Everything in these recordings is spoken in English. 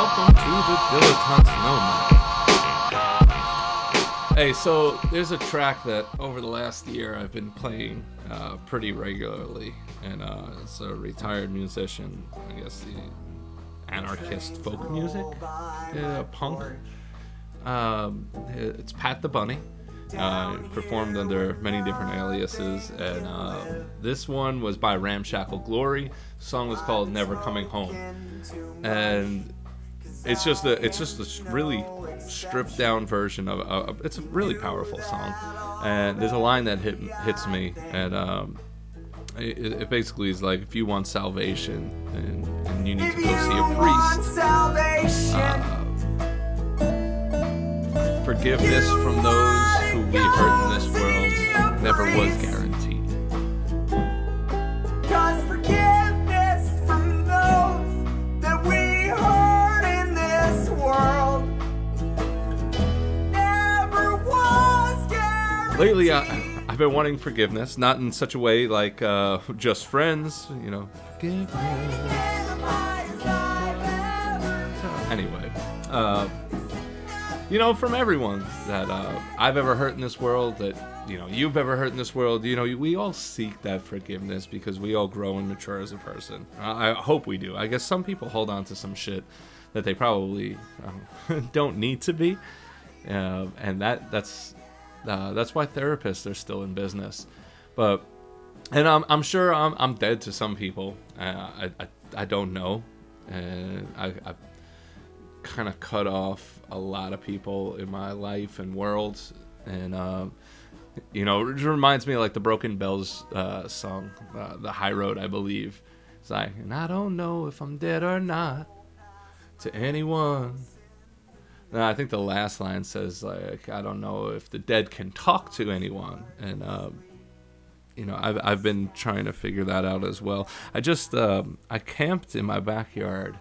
welcome to the Dilettantes Nomad. Hey, so there's a track that over the last year I've been playing uh, pretty regularly, and uh, it's a retired musician, I guess the anarchist folk music, uh, punk. Um, it's Pat the Bunny. Uh, performed under many different aliases, and uh, this one was by Ramshackle Glory. The song was called "Never Coming Home," and it's just a it's just a really stripped down version of uh, it's a really powerful song. And there's a line that hit, hits me, and um, it, it, basically is like if you want salvation and, and you need to go see a priest. Uh, forgiveness from those who we hurt in this world never was been wanting forgiveness, not in such a way like uh, just friends, you know. Anyway, uh, you know, from everyone that uh, I've ever hurt in this world, that you know you've ever hurt in this world. You know, we all seek that forgiveness because we all grow and mature as a person. I, I hope we do. I guess some people hold on to some shit that they probably um, don't need to be, uh, and that that's uh, that's why therapists are still in business. But and I'm, I'm sure I'm, I'm dead to some people. Uh, I, I I don't know, and I, I kind of cut off a lot of people in my life and world, and um, you know, it reminds me like the Broken Bells uh, song, uh, "The High Road," I believe. It's like, and I don't know if I'm dead or not to anyone. I think the last line says like, I don't know if the dead can talk to anyone, and um, you know, I've I've been trying to figure that out as well. I just um, I camped in my backyard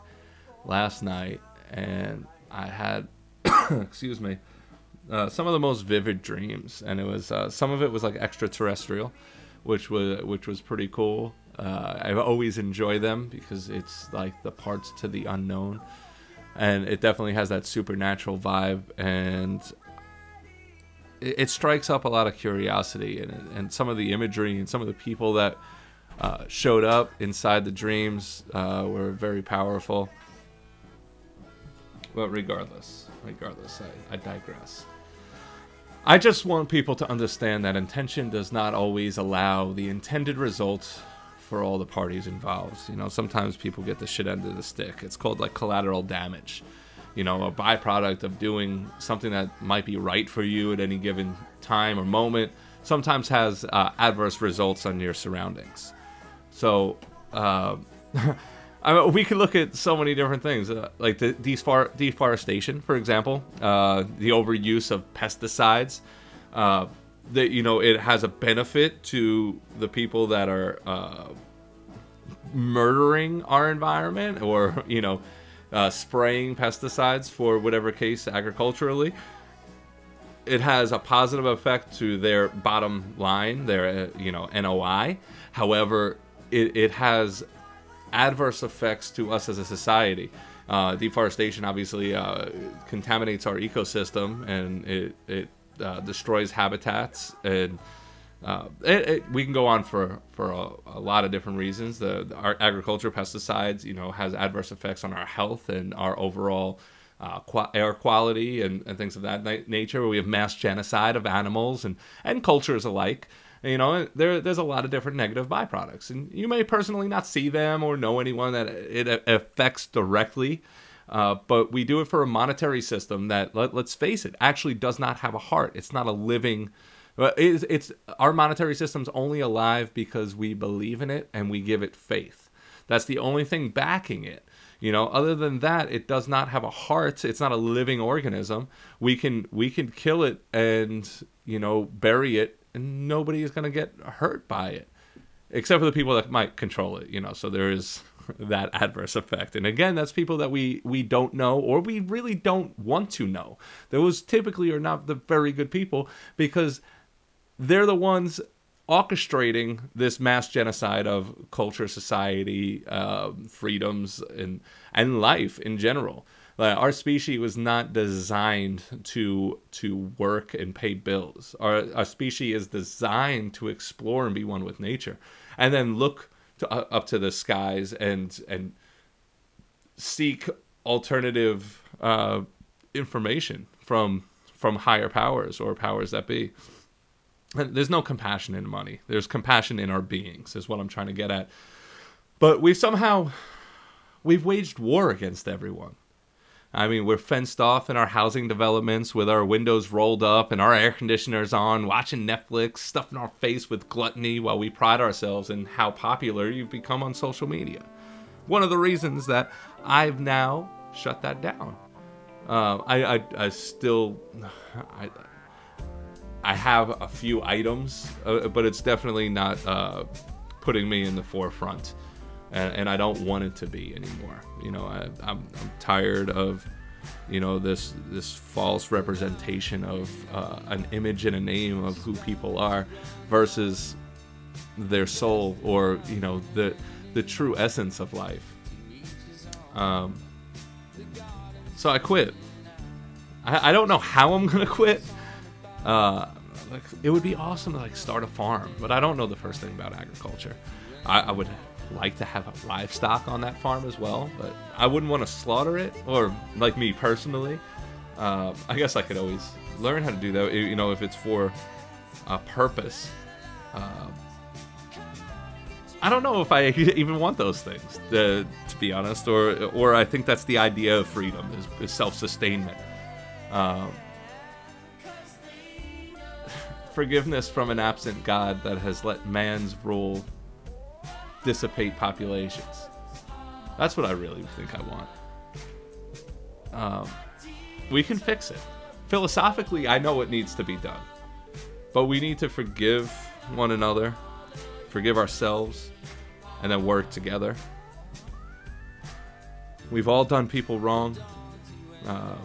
last night and I had, excuse me, uh, some of the most vivid dreams, and it was uh, some of it was like extraterrestrial, which was which was pretty cool. Uh, I always enjoy them because it's like the parts to the unknown, and it definitely has that supernatural vibe, and it, it strikes up a lot of curiosity, and and some of the imagery and some of the people that uh, showed up inside the dreams uh, were very powerful. But regardless, regardless, I, I digress. I just want people to understand that intention does not always allow the intended result for all the parties involved. You know, sometimes people get the shit end of the stick. It's called like collateral damage. You know, a byproduct of doing something that might be right for you at any given time or moment sometimes has uh, adverse results on your surroundings. So, uh, I mean, we could look at so many different things, uh, like the defar- deforestation, for example, uh, the overuse of pesticides. That you know, it has a benefit to the people that are uh, murdering our environment, or you know, uh, spraying pesticides for whatever case agriculturally. It has a positive effect to their bottom line, their uh, you know NOI. However, it, it has adverse effects to us as a society. Uh, deforestation obviously uh, contaminates our ecosystem and it, it uh, destroys habitats and uh, it, it, we can go on for for a, a lot of different reasons. The, the, our agriculture, pesticides, you know, has adverse effects on our health and our overall uh, air quality and, and, things of that na- nature. We have mass genocide of animals and and cultures alike. You know, there there's a lot of different negative byproducts, and you may personally not see them or know anyone that it affects directly. Uh, but we do it for a monetary system that, let, us face it, actually does not have a heart. It's not a living. It's, it's our monetary system's only alive because we believe in it and we give it faith. That's the only thing backing it. You know, other than that, it does not have a heart. It's not a living organism. We can we can kill it and you know bury it and nobody is going to get hurt by it except for the people that might control it you know so there is that adverse effect. And again that's people that we we don't know or we really don't want to know. Those typically are not the very good people because they're the ones orchestrating this mass genocide of culture society uh, freedoms and and life in general Like our species was not designed to to work and pay bills. Our our species is designed to explore and be one with nature, and then look to, uh, up to the skies and and seek alternative uh, information from from higher powers or powers that be. And there's no compassion in money. There's compassion in our beings, is what I'm trying to get at. But we've somehow we've waged war against everyone. I mean, we're fenced off in our housing developments with our windows rolled up and our air conditioners on, watching Netflix, stuffing our face with gluttony while we pride ourselves in how popular you've become on social media. One of the reasons that I've now shut that down. Uh, I, I, I still, I, I have a few items, uh, but it's definitely not uh, putting me in the forefront and, and I don't want it to be anymore. You know, I, I'm, I'm tired of you know this this false representation of uh, an image and a name of who people are versus their soul or you know the the true essence of life. Um so i quit. I, I don't know how i'm gonna quit. Uh like it would be awesome to like start a farm but i don't know the first thing about agriculture. I, I would like to have livestock on that farm as well, but I wouldn't want to slaughter it, or like me personally. Uh, I guess I could always learn how to do that, you know, if it's for a purpose. Uh, I don't know if I even want those things, to, to, be honest, or or I think that's the idea of freedom is, is self-sustainment. Um, forgiveness from an absent God that has let man's rule dissipate populations. That's what I really think I want. Um, we can fix it. Philosophically, I know what needs to be done. But we need to forgive one another, forgive ourselves, and then work together. We've all done people wrong. Uh,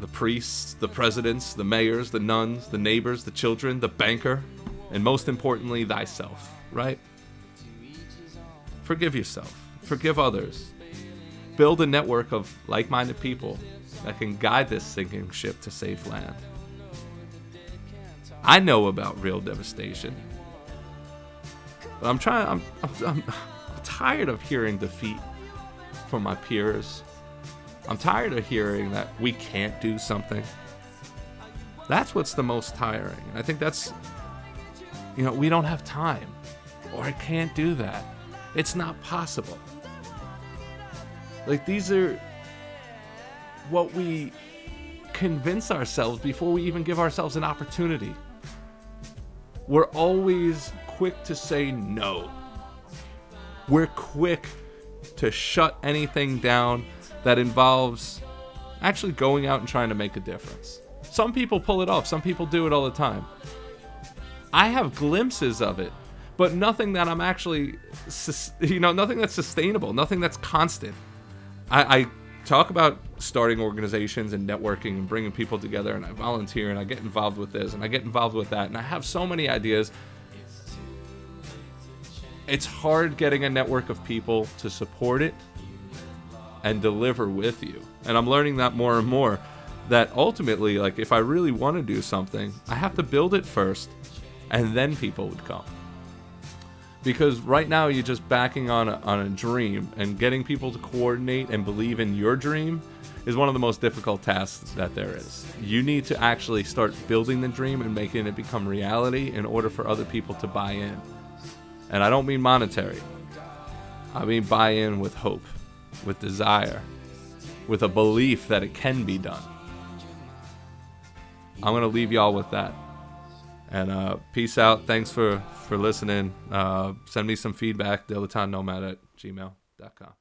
the priests, the presidents, the mayors, the nuns, the neighbors, the children, the banker, and most importantly, thyself, right? Forgive yourself. Forgive others. Build a network of like minded people that can guide this sinking ship to safe land. I know about real devastation. But I'm trying, I'm, I'm, I'm, tired of hearing defeat from my peers. I'm tired of hearing that we can't do something. That's what's the most tiring. And I think that's, you know, we don't have time or I can't do that. It's not possible. Like, these are what we convince ourselves before we even give ourselves an opportunity. We're always quick to say no. We're quick to shut anything down that involves actually going out and trying to make a difference. Some people pull it off, some people do it all the time. I have glimpses of it but nothing that I'm actually, you know, nothing that's sustainable, nothing that's constant. I, I talk about starting organizations and networking and bringing people together, and I volunteer and I get involved with this and I get involved with that, and I have so many ideas. It's hard getting a network of people to support it and deliver with you. And I'm learning that more and more that ultimately, like, if I really want to do something, I have to build it first, and then people would come because right now you're just backing on a, on a dream and getting people to coordinate and believe in your dream is one of the most difficult tasks that there is. You need to actually start building the dream and making it become reality in order for other people to buy in. And I don't mean monetary. I mean buy in with hope, with desire, with a belief that it can be done. I'm going to leave y'all with that. And uh, peace out. Thanks for for listening. Uh, send me some feedback, dilettantenomad at gmail.com.